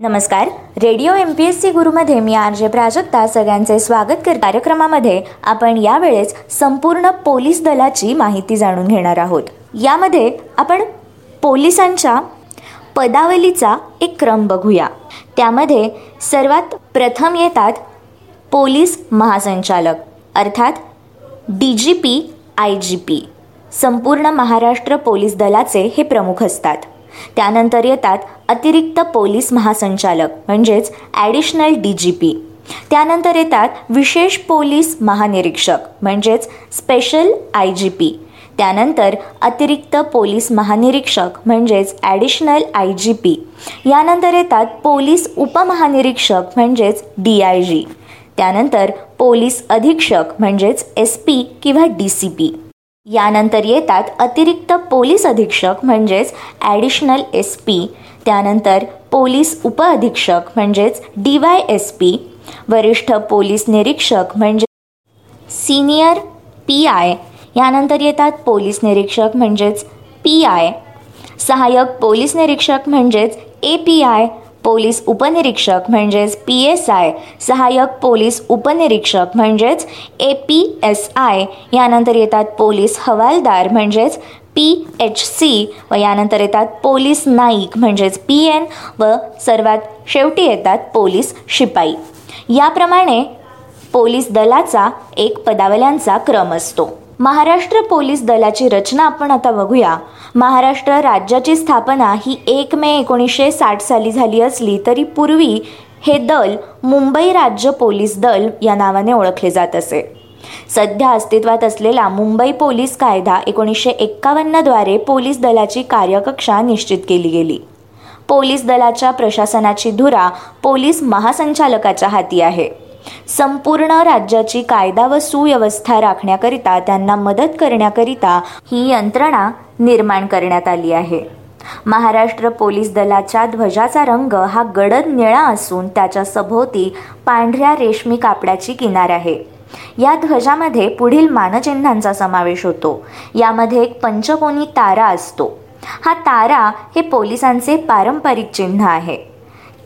नमस्कार. Radio M P S C गुरुमध्ये मी R J Prajakta सगळ्यांचे स्वागत कर कार्यक्रमामध्ये आपण यावेळेस संपूर्ण पोलीस दलाची माहिती जाणून घेणार आहोत. यामध्ये आपण पोलिसांच्या पदावलीचा एक क्रम बघूया. त्यामध्ये सर्वात प्रथम येतात पोलीस महासंचालक अर्थात D G P I G P. संपूर्ण महाराष्ट्र पोलीस दलाचे हे प्रमुख असतात. त्यानंतर येतात अतिरिक्त पोलीस महासंचालक म्हणजेच ॲडिशनल डी जी पी त्यानंतर येतात विशेष पोलीस महानिरीक्षक म्हणजेच स्पेशल आय जी पी त्यानंतर अतिरिक्त पोलीस महानिरीक्षक म्हणजेच ॲडिशनल आय जी पी यानंतर येतात पोलीस उपमहानिरीक्षक म्हणजेच डी आय जी त्यानंतर पोलीस अधीक्षक म्हणजेच एस पी किंवा डी सी पी यानंतर येतात अतिरिक्त पोलीस अधीक्षक म्हणजेच ॲडिशनल एस पी त्यानंतर पोलीस उपअधीक्षक म्हणजेच डी वाय एस पी वरिष्ठ पोलीस निरीक्षक म्हणजे सिनियर पी आय यानंतर येतात पोलीस निरीक्षक म्हणजेच पी आय सहाय्यक पोलीस निरीक्षक म्हणजेच ए पी आय पोलीस उपनिरीक्षक म्हणजेच पी एस आय सहाय्यक पोलीस उपनिरीक्षक म्हणजेच ए पी एस आय यानंतर येतात पोलीस हवालदार म्हणजेच पी एच सी व यानंतर येतात पोलीस नाईक म्हणजेच पी एन व सर्वात शेवटी येतात पोलीस शिपाई. याप्रमाणे पोलीस दलाचा एक पदावल्यांचा क्रम असतो. महाराष्ट्र पोलीस दलाची रचना आपण आता बघूया. महाराष्ट्र राज्याची स्थापना ही एक मे एकोणीसशे साठ साली झाली असली तरी पूर्वी हे दल मुंबई राज्य पोलीस दल या नावाने ओळखले जात असे. सध्या अस्तित्वात असलेला मुंबई पोलीस कायदा एकोणीसशे एक्कावन्नद्वारे पोलीस दलाची कार्यकक्षा निश्चित केली गेली. पोलीस दलाच्या प्रशासनाची धुरा पोलीस महासंचालकाच्या हाती आहे. संपूर्ण राज्याची कायदा व सुव्यवस्था राखण्याकरिता त्यांना मदत करण्याकरिता ही यंत्रणा निर्माण करण्यात आली आहे. महाराष्ट्र पोलीस दलाच्या ध्वजाचा रंग हा गडद निळा असून त्याच्या सभोवती पांढऱ्या रेशमी कापडाची किनार आहे. या ध्वजामध्ये पुढील मानचिन्हांचा समावेश होतो. यामध्ये एक पंचकोनी तारा असतो. हा तारा हे पोलिसांचे पारंपरिक चिन्ह आहे.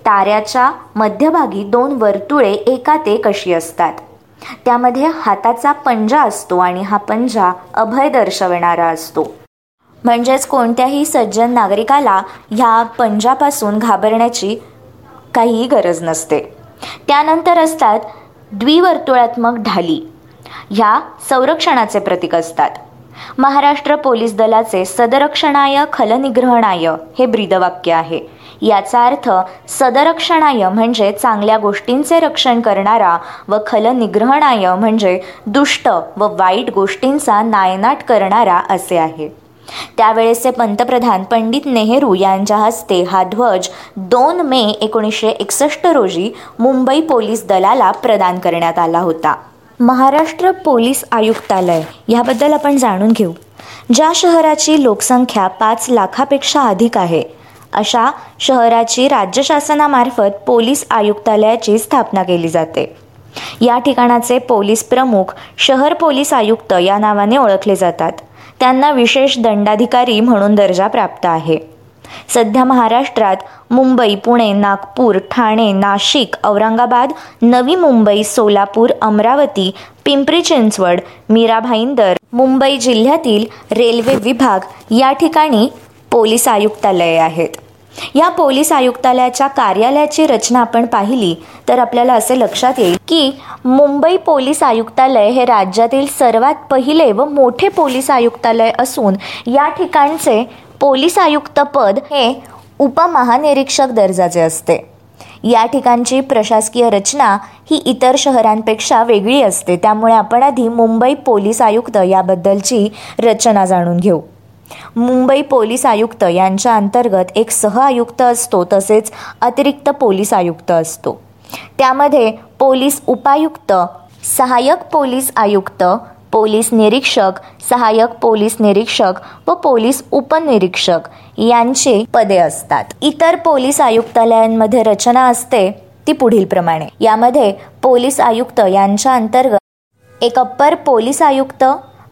ताऱ्याच्या मध्यभागी दोन वर्तुळे एका ते कशी असतात. त्यामध्ये हाताचा पंजा असतो आणि हा पंजा अभय दर्शवणारा असतो. म्हणजेच कोणत्याही सज्जन नागरिकाला ह्या पंजापासून घाबरण्याची काहीही गरज नसते. त्यानंतर असतात द्विवर्तुळात्मक ढाली. ह्या संरक्षणाचे प्रतीक असतात. महाराष्ट्र पोलीस दलाचे सदरक्षणाय खलनिग्रहणाय हे ब्रीदवाक्य आहे. याचा अर्थ सदरक्षणाय म्हणजे चांगल्या गोष्टींचे रक्षण करणारा व खलनिग्रहणाय म्हणजे दुष्ट व वाईट गोष्टींचा नायनाट करणारा असे आहे. त्यावेळेचे पंतप्रधान पंडित नेहरू यांच्या हस्ते हा ध्वज दोन मे एकोणीसशे एकसष्ट रोजी मुंबई पोलीस दलाला प्रदान करण्यात आला होता. महाराष्ट्र पोलीस आयुक्तालय ह्याबद्दल आपण जाणून घेऊ. ज्या शहराची लोकसंख्या पाच लाखापेक्षा अधिक आहे अशा शहराची राज्य शासनामार्फत पोलीस आयुक्तालयाची स्थापना केली जाते. या ठिकाणाचे पोलीस प्रमुख शहर पोलीस आयुक्त या नावाने ओळखले जातात. त्यांना विशेष दंडाधिकारी म्हणून दर्जा प्राप्त आहे. सध्या महाराष्ट्रात मुंबई पुणे नागपूर ठाणे नाशिक औरंगाबाद नवी मुंबई सोलापूर अमरावती पिंपरी चिंचवड मीरा भाईंदर मुंबई जिल्ह्यातील रेल्वे विभाग या ठिकाणी पोलीस आयुक्तालये आहेत. या पोलीस आयुक्तालयाच्या कार्यालयाची रचना आपण पाहिली तर आपल्याला असे लक्षात येईल की मुंबई पोलीस आयुक्तालय हे राज्यातील सर्वात पहिले व मोठे पोलीस आयुक्तालय असून या ठिकाणचे पोलीस आयुक्त पद हे उपमहानिरीक्षक दर्जाचे असते. या ठिकाणची प्रशासकीय रचना ही इतर शहरांपेक्षा वेगळी असते. त्यामुळे आपण आधी मुंबई पोलीस आयुक्त याबद्दलची रचना जाणून घेऊ. मुंबई पोलीस आयुक्त यांच्या अंतर्गत एक सह आयुक्त असतो तसेच अतिरिक्त पोलीस आयुक्त असतो. त्यामध्ये पोलीस उपायुक्त सहाय्यक पोलीस आयुक्त पोलीस निरीक्षक सहाय्यक पोलीस निरीक्षक व पोलीस उपनिरीक्षक यांची पदे असतात. इतर पोलीस आयुक्तालयांमध्ये रचना असते ती पुढीलप्रमाणे यामध्ये पोलीस आयुक्त यांच्या अंतर्गत एक अप्पर पोलीस आयुक्त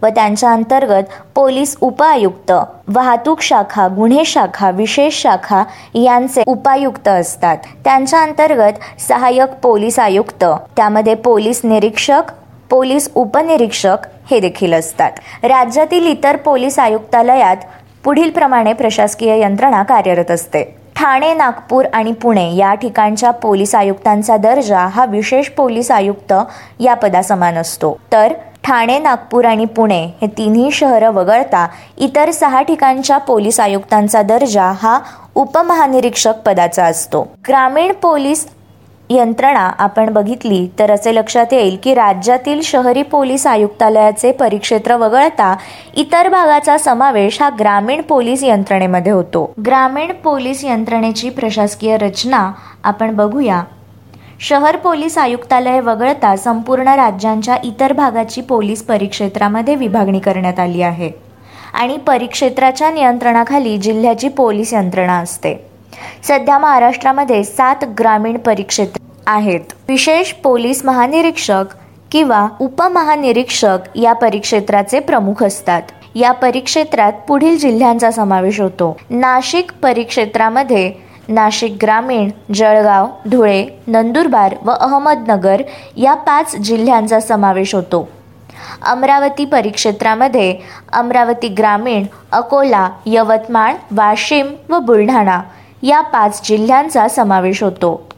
व त्यांच्या अंतर्गत पोलीस उपआयुक्त वाहतूक शाखा गुन्हे शाखा विशेष शाखा यांचे उपायुक्त असतात. त्यांच्या अंतर्गत सहाय्यक पोलीस आयुक्त त्यामध्ये पोलीस निरीक्षक पोलीस उपनिरीक्षक हे देखील असतात. राज्यातील इतर पोलीस आयुक्तालयात पुढील प्रमाणे प्रशासकीय यंत्रणा कार्यरत असते. ठाणे नागपूर आणि पुणे या ठिकाणच्या पोलीस आयुक्तांचा दर्जा हा विशेष पोलीस आयुक्त या पदासमान असतो. तर ठाणे नागपूर आणि पुणे हे तिन्ही शहरं वगळता इतर सहा ठिकाणच्या पोलीस आयुक्तांचा दर्जा हा उपमहानिरीक्षक पदाचा असतो. ग्रामीण पोलीस यंत्रणा आपण बघितली तर असे लक्षात येईल की राज्यातील शहरी पोलीस आयुक्तालयाचे परिक्षेत्र वगळता इतर भागाचा समावेश हा ग्रामीण पोलीस यंत्रणेमध्ये होतो. ग्रामीण पोलीस यंत्रणेची प्रशासकीय रचना आपण बघूया. शहर पोलीस आयुक्तालय वगळता संपूर्ण राज्यांच्या इतर भागाची पोलीस परिक्षेत्रामध्ये विभागणी करण्यात आली आहे. आणि परिक्षेत्राच्या नियंत्रणाखाली जिल्ह्याची पोलीस यंत्रणा असते. सध्या महाराष्ट्रामध्ये सात ग्रामीण परिक्षेत्र आहेत. विशेष पोलीस महानिरीक्षक किंवा उपमहानिरीक्षक या परिक्षेत्राचे प्रमुख असतात. या परिक्षेत्रात पुढील जिल्ह्यांचा समावेश होतो. नाशिक परिक्षेत्रामध्ये नाशिक ग्रामीण जळगाव धुळे नंदुरबार व अहमदनगर या पाच जिल्ह्यांचा समावेश होतो. अमरावती परिक्षेत्रामध्ये अमरावती ग्रामीण अकोला यवतमाळ वाशिम व बुलढाणा या पाच जिल्ह्यांचा समावेश होतो.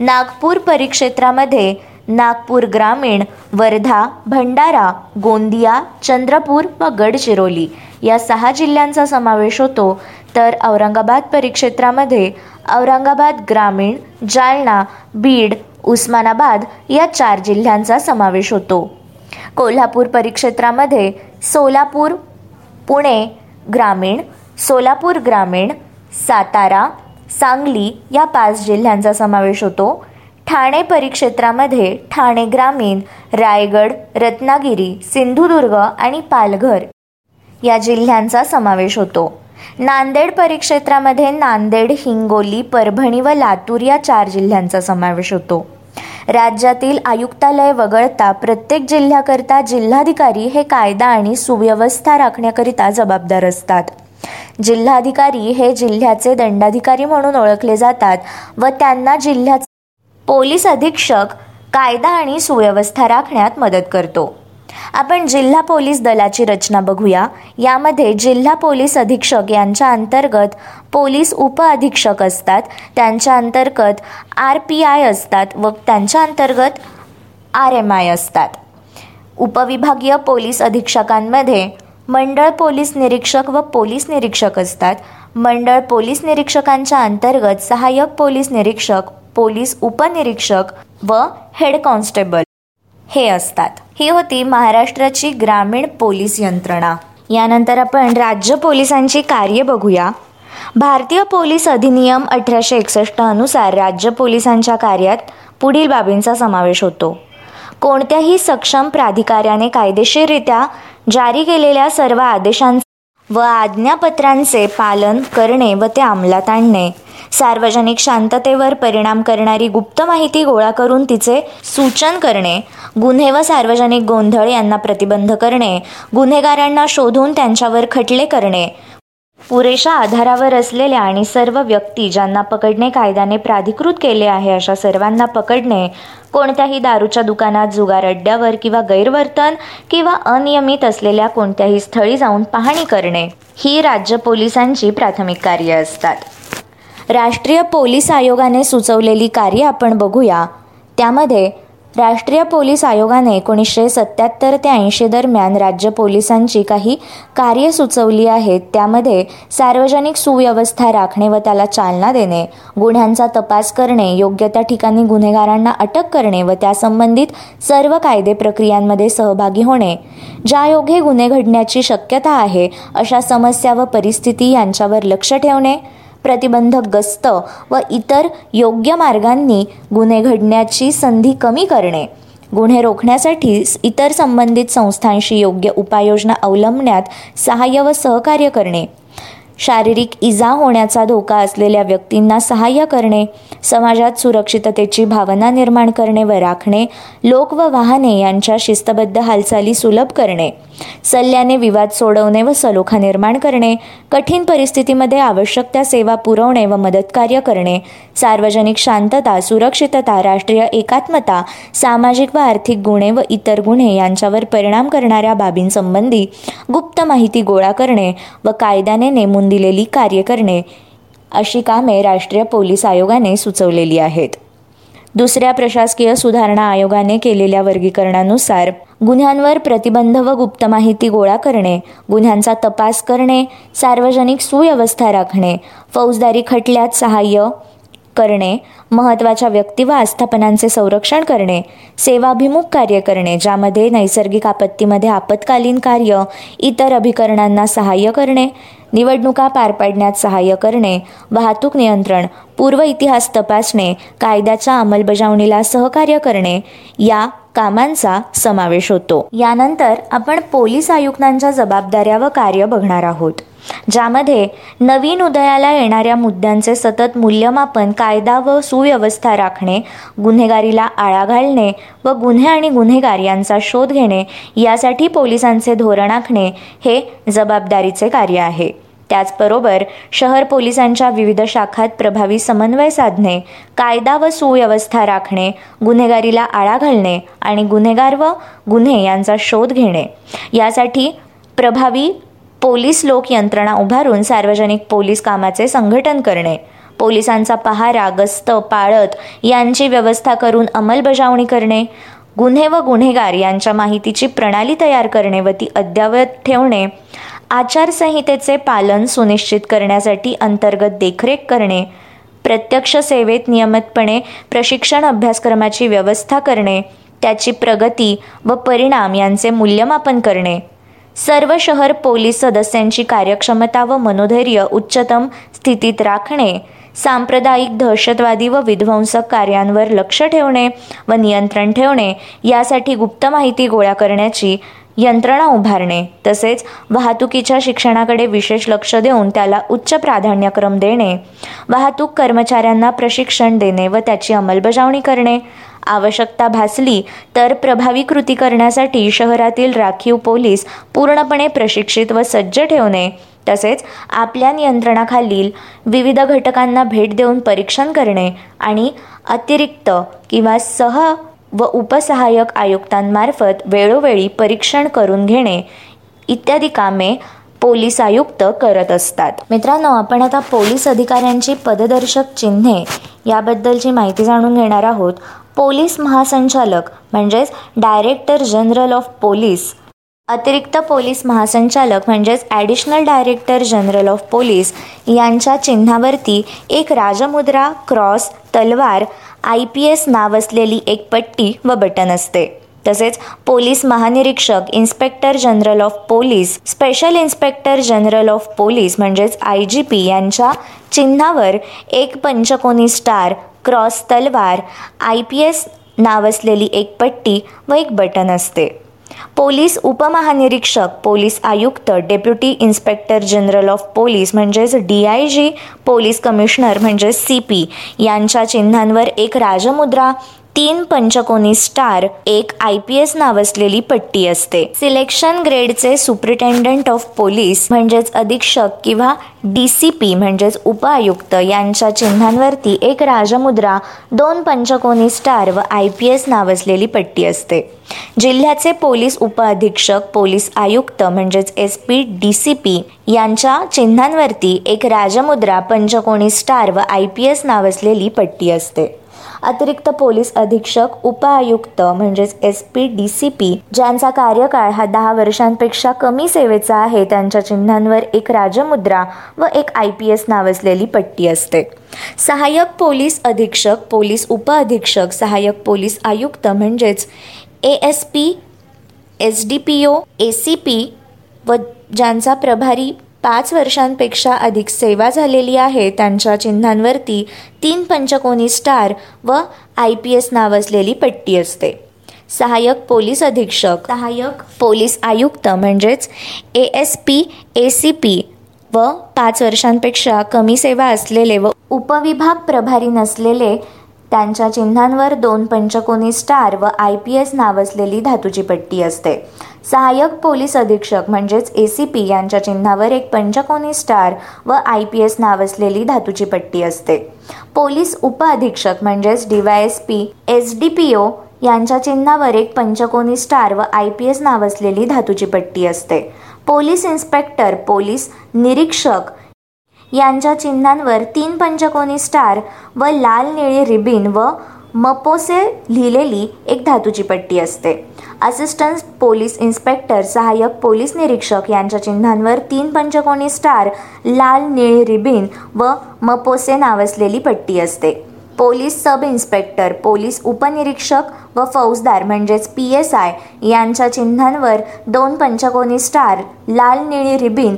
नागपूर परिक्षेत्रामध्ये नागपूर ग्रामीण वर्धा भंडारा गोंदिया चंद्रपूर व गडचिरोली या सहा जिल्ह्यांचा समावेश होतो. तर औरंगाबाद परिक्षेत्रामध्ये औरंगाबाद ग्रामीण जालना बीड उस्मानाबाद या चार जिल्ह्यांचा समावेश होतो. कोल्हापूर परिक्षेत्रामध्ये सोलापूर पुणे ग्रामीण सोलापूर ग्रामीण सातारा सांगली या पाच जिल्ह्यांचा समावेश होतो. ठाणे परिक्षेत्रामध्ये ठाणे ग्रामीण रायगड रत्नागिरी सिंधुदुर्ग आणि पालघर या जिल्ह्यांचा समावेश होतो. नांदेड परिक्षेत्रामध्ये नांदेड हिंगोली परभणी व लातूर या चार जिल्ह्यांचा समावेश होतो. राज्यातील आयुक्तालय वगळता प्रत्येक जिल्ह्याकरता जिल्हाधिकारी हे कायदा आणि सुव्यवस्था राखण्याकरिता जबाबदार असतात. जिल्हाधिकारी हे जिल्ह्याचे दंडाधिकारी म्हणून ओळखले जातात व त्यांना जिल्ह्याचे पोलीस अधीक्षक कायदा आणि सुव्यवस्था राखण्यात मदत करतो. आपण जिल्हा पोलीस दलाची रचना बघूया. यामध्ये जिल्हा पोलीस अधीक्षक यांच्या अंतर्गत पोलीस उपअधीक्षक असतात. त्यांच्या अंतर्गत आर पी आय असतात व त्यांच्या अंतर्गत आर एम आय असतात. उपविभागीय पोलीस अधीक्षकांमध्ये मंडळ पोलीस निरीक्षक व पोलीस निरीक्षक असतात. मंडळ पोलीस निरीक्षकांच्या अंतर्गत सहाय्यक पोलीस निरीक्षक पोलीस उपनिरीक्षक व हेड कॉन्स्टेबल हे असतात. ही होती महाराष्ट्राची ग्रामीण पोलीस यंत्रणा. यानंतर आपण राज्य पोलिसांची कार्य बघूया. भारतीय पोलीस अधिनियम अठराशे एकसष्ट अनुसार राज्य पोलिसांच्या कार्यात पुढील बाबींचा समावेश होतो. कोणत्याही सक्षम प्राधिकाऱ्याने कायदेशीररित्या जारी केलेल्या सर्व आदेशांचे व आज्ञापत्रांचे पालन करणे व ते अंमलात आणणे. सार्वजनिक शांततेवर परिणाम करणारी गुप्त माहिती गोळा करून तिचे सूचन करणे गुन्हे व सार्वजनिक गोंधळ यांना प्रतिबंध करणे गुन्हेगारांना शोधून त्यांच्यावर खटले करणे पुरेशा आधारावर असलेल्या आणि सर्व व्यक्ती ज्यांना पकडणे कायद्याने प्राधिकृत केले आहे अशा सर्वांना पकडणे कोणत्याही दारूच्या दुकानात जुगार अड्ड्यावर किंवा गैरवर्तन किंवा अनियमित असलेल्या कोणत्याही स्थळी जाऊन पाहणी करणे. ही राज्य पोलिसांची प्राथमिक कार्य असतात. राष्ट्रीय पोलीस आयोगाने सुचवलेली कार्य आपण बघूया. त्यामध्ये राष्ट्रीय पोलीस आयोगाने एकोणीसशे सत्याहत्तर ते ऐंशी दरम्यान राज्य पोलिसांची काही कार्य सुचवली आहेत. त्यामध्ये सार्वजनिक सुव्यवस्था राखणे व त्याला चालना देणे गुन्ह्यांचा तपास करणे योग्य त्या ठिकाणी गुन्हेगारांना अटक करणे व त्यासंबंधित सर्व कायदे प्रक्रियांमध्ये सहभागी होणे. ज्यायोगे गुन्हे घडण्याची शक्यता आहे अशा समस्या व परिस्थिती यांच्यावर लक्ष ठेवणे. प्रतिबंधक गस्त व इतर योग्य मार्गांनी गुन्हे घडण्याची संधी कमी करणे. गुन्हे रोखण्यासाठी इतर संबंधित संस्थांशी योग्य उपाययोजना अवलंबण्यात सहाय्य व सहकार्य करणे. शारीरिक इजा होण्याचा धोका असलेल्या व्यक्तींना सहाय्य करणे समाजात सुरक्षिततेची भावना निर्माण करणे व राखणे लोक व वाहने यांच्या शिस्तबद्ध हालचाली सुलभ करणे सल्ल्याने विवाद सोडवणे व सलोखा निर्माण करणे कठीण परिस्थितीमध्ये आवश्यक त्या सेवा पुरवणे व मदतकार्य करणे सार्वजनिक शांतता सुरक्षितता राष्ट्रीय एकात्मता सामाजिक व आर्थिक गुन्हे व इतर गुन्हे यांच्यावर परिणाम करणाऱ्या बाबींसंबंधी गुप्त माहिती गोळा करणे व कायद्याने नेमून दिलेली कार्य करणे अशी कामे राष्ट्रीय पोलीस आयोगाने सुचवलेली आहेत. दुसऱ्या प्रशासकीय सुधारणा आयोगाने केलेल्या वर्गीकरणानुसार गुन्ह्यांवर प्रतिबंध व गुप्त माहिती गोळा करणे गुन्ह्यांचा तपास करणे सार्वजनिक सुव्यवस्था राखणे फौजदारी खटल्यात सहाय्य करणे महत्त्वाच्या व्यक्ती व आस्थापनांचे संरक्षण करणे सेवाभिमुख कार्य करणे ज्यामध्ये नैसर्गिक आपत्तीमध्ये आपत्कालीन कार्य इतर अभिकरणांना सहाय्य करणे निवडणुका पार पाडण्यात सहाय्य करणे वाहतूक नियंत्रण पूर्व इतिहास तपासणे कायद्याच्या अंमलबजावणीला सहकार्य करणे या कामांचा समावेश होतो. यानंतर आपण पोलीस आयुक्तांच्या जबाबदाऱ्या व कार्य बघणार आहोत. ज्यामध्ये नवीन उदयाला येणाऱ्या मुद्द्यांचे सतत मूल्यमापन कायदा व सुव्यवस्था राखणे गुन्हेगारीला आळा घालणे व गुन्हे आणि गुन्हेगार यांचा शोध घेणे यासाठी पोलिसांचे धोरण आखणे हे जबाबदारीचे कार्य आहे. त्याचबरोबर शहर पोलिसांच्या विविध शाखात प्रभावी समन्वय साधणे कायदा व सुव्यवस्था राखणे गुन्हेगारीला आळा घालणे आणि गुन्हेगार व गुन्हे यांचा शोध घेणे. यासाठी प्रभावी पोलीस लोक यंत्रणा उभारून सार्वजनिक पोलीस कामाचे संघटन करणे. पोलिसांचा पहारा गस्त पाळत यांची व्यवस्था करून अंमलबजावणी करणे. गुन्हे व गुन्हेगार यांच्या माहितीची प्रणाली तयार करणे व ती अद्ययावत ठेवणे. आचारसंहितेचे पालन सुनिश्चित करण्यासाठी अंतर्गत देखरेख करणे. प्रत्यक्ष सेवेत नियमितपणे प्रशिक्षण अभ्यासक्रमाची व्यवस्था करणे. त्याची प्रगती व परिणाम यांचे मूल्यमापन करणे. सर्व शहर पोलीस सदस्यांची कार्यक्षमता व मनोधैर्य उच्चतम स्थितीत राखणे सांप्रदायिक दहशतवादी व विध्वंसक कार्यांवर लक्ष ठेवणे व नियंत्रण ठेवणे यासाठी गुप्त माहिती गोळा करण्याची यंत्रणा उभारणे तसेच वाहतुकीच्या शिक्षणाकडे विशेष लक्ष देऊन त्याला उच्च प्राधान्यक्रम देणे वाहतूक कर्मचाऱ्यांना प्रशिक्षण देणे व त्याची अंमलबजावणी करणे आवश्यकता भासली तर प्रभावी कृती करण्यासाठी शहरातील राखीव पोलीस पूर्णपणे प्रशिक्षित व सज्ज ठेवणे तसेच आपल्या नियंत्रणाखालील विविध घटकांना भेट देऊन परीक्षण करणे आणि अतिरिक्त किंवा सह व उपसहाय्यक आयुक्तांमार्फत वेळोवेळी परीक्षण करून घेणे इत्यादी कामे पोलीस आयुक्त करत असतात. मित्रांनो आपण आता पोलीस अधिकाऱ्यांची पददर्शक चिन्हे याबद्दलची माहिती जाणून घेणार आहोत. पोलीस महासंचालक म्हणजेच डायरेक्टर जनरल ऑफ पोलीस. अतिरिक्त पोलीस महासंचालक म्हणजेच additional director general of police यांच्या चिन्हावरती एक राजमुद्रा क्रॉस तलवार आय पी एस नाव असलेली एक पट्टी व बटन असते. तसेच पोलीस महानिरीक्षक inspector general of police special inspector general of police म्हणजेच आय जी पी यांच्या चिन्हावर एक पंचकोनी स्टार क्रॉस तलवार आय पी एस नाव असलेली एक पट्टी व एक बटन असते. पोलीस उपमहानिरीक्षक पोलीस आयुक्त deputy inspector general of police म्हणजेच D I G police commissioner म्हणजेच सी पी यांच्या चिन्हांवर एक राजमुद्रा तीन पंचकोनी स्टार एक आय पी एस नाव असलेली पट्टी असते. सिलेक्शन ग्रेडचे सुप्रिटेंडंट ऑफ पोलीस म्हणजेच अधीक्षक किंवा डी सी पी म्हणजेच उपआयुक्त यांच्या चिन्हांवरती एक राजमुद्रा दोन पंचकोनी स्टार व आय पी एस नाव असलेली पट्टी असते. जिल्ह्याचे पोलीस उपअधीक्षक पोलीस आयुक्त म्हणजेच S P D C P यांच्या चिन्हांवरती एक राजमुद्रा पंचकोनी स्टार व आय पी एस नाव असलेली पट्टी असते. अतिरिक्त पोलीस अधीक्षक उपआयुक्त म्हणजेच S P D C P ज्यांचा कार्यकाळ हा दहा वर्षांपेक्षा कमी सेवेचा आहे त्यांच्या चिन्हांवर एक राजमुद्रा व एक आय पी एस नाव असलेली पट्टी असते. सहाय्यक पोलीस अधीक्षक पोलीस उपअधीक्षक सहाय्यक पोलीस आयुक्त म्हणजेच A S P S D P O A C P व ज्यांचा प्रभारी पाच वर्षांपेक्षा अधिक सेवा झालेली आहे. त्यांच्या चिन्हांवरती तीन पंचकोनी स्टार व आय पी एस नाव असलेली पट्टी असते. सहाय्यक पोलीस अधीक्षक सहाय्यक पोलीस आयुक्त म्हणजेच A S P A C P व पाच वर्षांपेक्षा कमी सेवा असलेले व उपविभाग प्रभारी नसलेले त्यांच्या चिन्हांवर दोन पंचकोनी स्टार व आय पी एस नाव असलेली धातूची पट्टी असते. सहाय्यक पोलीस अधीक्षक म्हणजेच ए सी पी यांच्या चिन्हावर एक पंचकोनी स्टार व आय पी एस नाव असलेली धातूची पट्टी असते. पोलीस उपअधीक्षक म्हणजेच D Y S P S D P O यांच्या चिन्हावर एक पंचकोनी स्टार व आय पी एस नाव असलेली धातूची पट्टी असते. पोलीस इन्स्पेक्टर पोलीस निरीक्षक यांच्या चिन्हांवर तीन पंचकोनी स्टार व लाल निळी रिबिन व मपोसे लिहिलेली एक धातूची पट्टी असते. असिस्टंट पोलीस इन्स्पेक्टर सहाय्यक पोलीस निरीक्षक यांच्या चिन्हांवर तीन पंचकोनी स्टार लाल निळी रिबिन व मपोसे नाव असलेली पट्टी असते. पोलीस सब इन्स्पेक्टर पोलीस उपनिरीक्षक व फौजदार म्हणजेच पी एस आय यांच्या चिन्हांवर दोन पंचकोनी स्टार लाल निळी रिबिन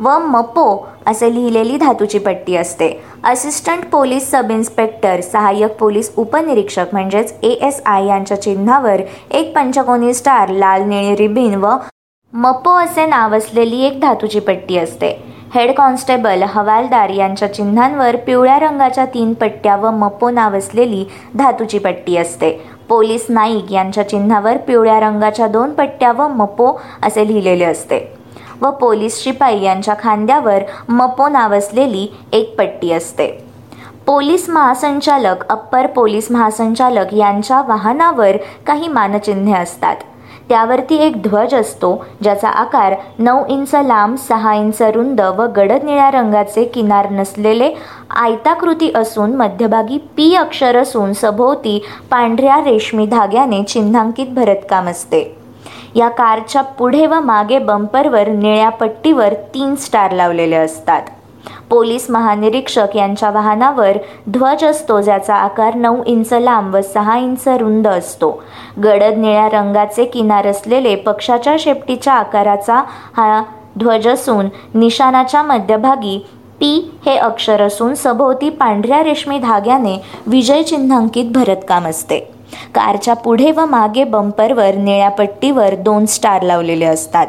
व मपो असे लिहिलेली धातूची पट्टी असते. असिस्टंट पोलीस सब इन्स्पेक्टर सहाय्यक पोलीस उपनिरीक्षक म्हणजेच ए एस आय यांच्या चिन्हावर एक पंचकोनी स्टार लाल निळी रिबिन व मपो असे नाव असलेली एक धातूची पट्टी असते. हेड कॉन्स्टेबल हवालदार यांच्या चिन्हांवर पिवळ्या रंगाच्या तीन पट्ट्या व मपो नाव असलेली धातूची पट्टी असते. पोलीस नाईक यांच्या चिन्हावर पिवळ्या रंगाच्या दोन पट्ट्या व मपो असे लिहिलेले असते. व पोलीस शिपाई यांच्या खांद्यावर मपो नाव असलेली एक पट्टी असते. पोलीस महासंचालक अप्पर पोलीस महासंचालक यांच्या वाहनावर काही मानचिन्हे असतात. त्यावरती एक ध्वज असतो ज्याचा आकार नऊ इंच लांब सहा इंच रुंद व गडद निळ्या रंगाचे किनार नसलेले आयताकृती असून मध्यभागी पी अक्षर असून सभोवती पांढऱ्या रेशमी धाग्याने चिन्हांकित भरतकाम असते. या कारच्या पुढे व मागे बंपरवर निळ्या पट्टीवर तीन स्टार लावलेले असतात. पोलीस महानिरीक्षक यांच्या वाहनावर ध्वज असतो ज्याचा आकार नऊ इंच लांब व सहा इंच रुंद असतो. गडद निळ्या रंगाचे किनार असलेले पक्षाच्या शेपटीच्या आकाराचा हा ध्वज असून निशाणाच्या मध्यभागी पी हे अक्षर असून सभोवती पांढऱ्या रेशमी धाग्याने विजय चिन्हांकित भरतकाम असते. कारच्या पुढे व मागे बंपरवर निळ्या पट्टीवर दोन स्टार लावलेले असतात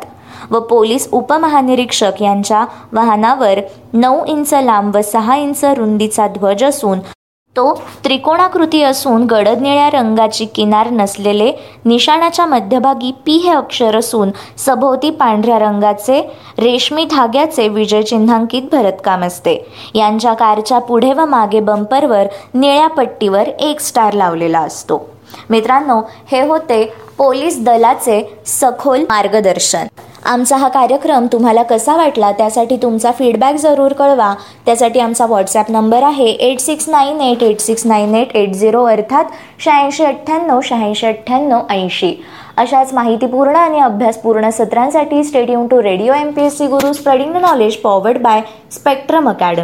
व पोलीस उपमहानिरीक्षक यांच्या वाहनावर नऊ इंच लांब व सहा इंच रुंदीचा ध्वज असून तो त्रिकोणाकृती असून गडद निळ्या रंगाची किनार नसलेले निशाणाच्या मध्यभागी पी हे अक्षर असून सभोवती पांढऱ्या रंगाचे रेशमी धाग्याचे विजय चिन्हांकित भरतकाम असते. यांच्या कारच्या पुढे व मागे बंपरवर निळ्या पट्टीवर एक स्टार लावलेला असतो. मित्रांनो हे होते पोलीस दलाचे सखोल मार्गदर्शन. आमचा हा कार्यक्रम तुम्हाला कसा वाटला त्यासाठी तुमचा फीडबॅक जरूर कळवा. त्यासाठी आमचा व्हॉट्सॲप नंबर आहे eight six nine eight eight six nine eight eight zero अर्थात शहाऐंशी अठ्ठ्याण्णव शहाऐंशी अठ्ठ्याण्णव ऐंशी. अशाच माहितीपूर्ण आणि अभ्यासपूर्ण सत्रांसाठी stay tuned to radio M P S C Guru spreading the knowledge powered by Spectrum Academy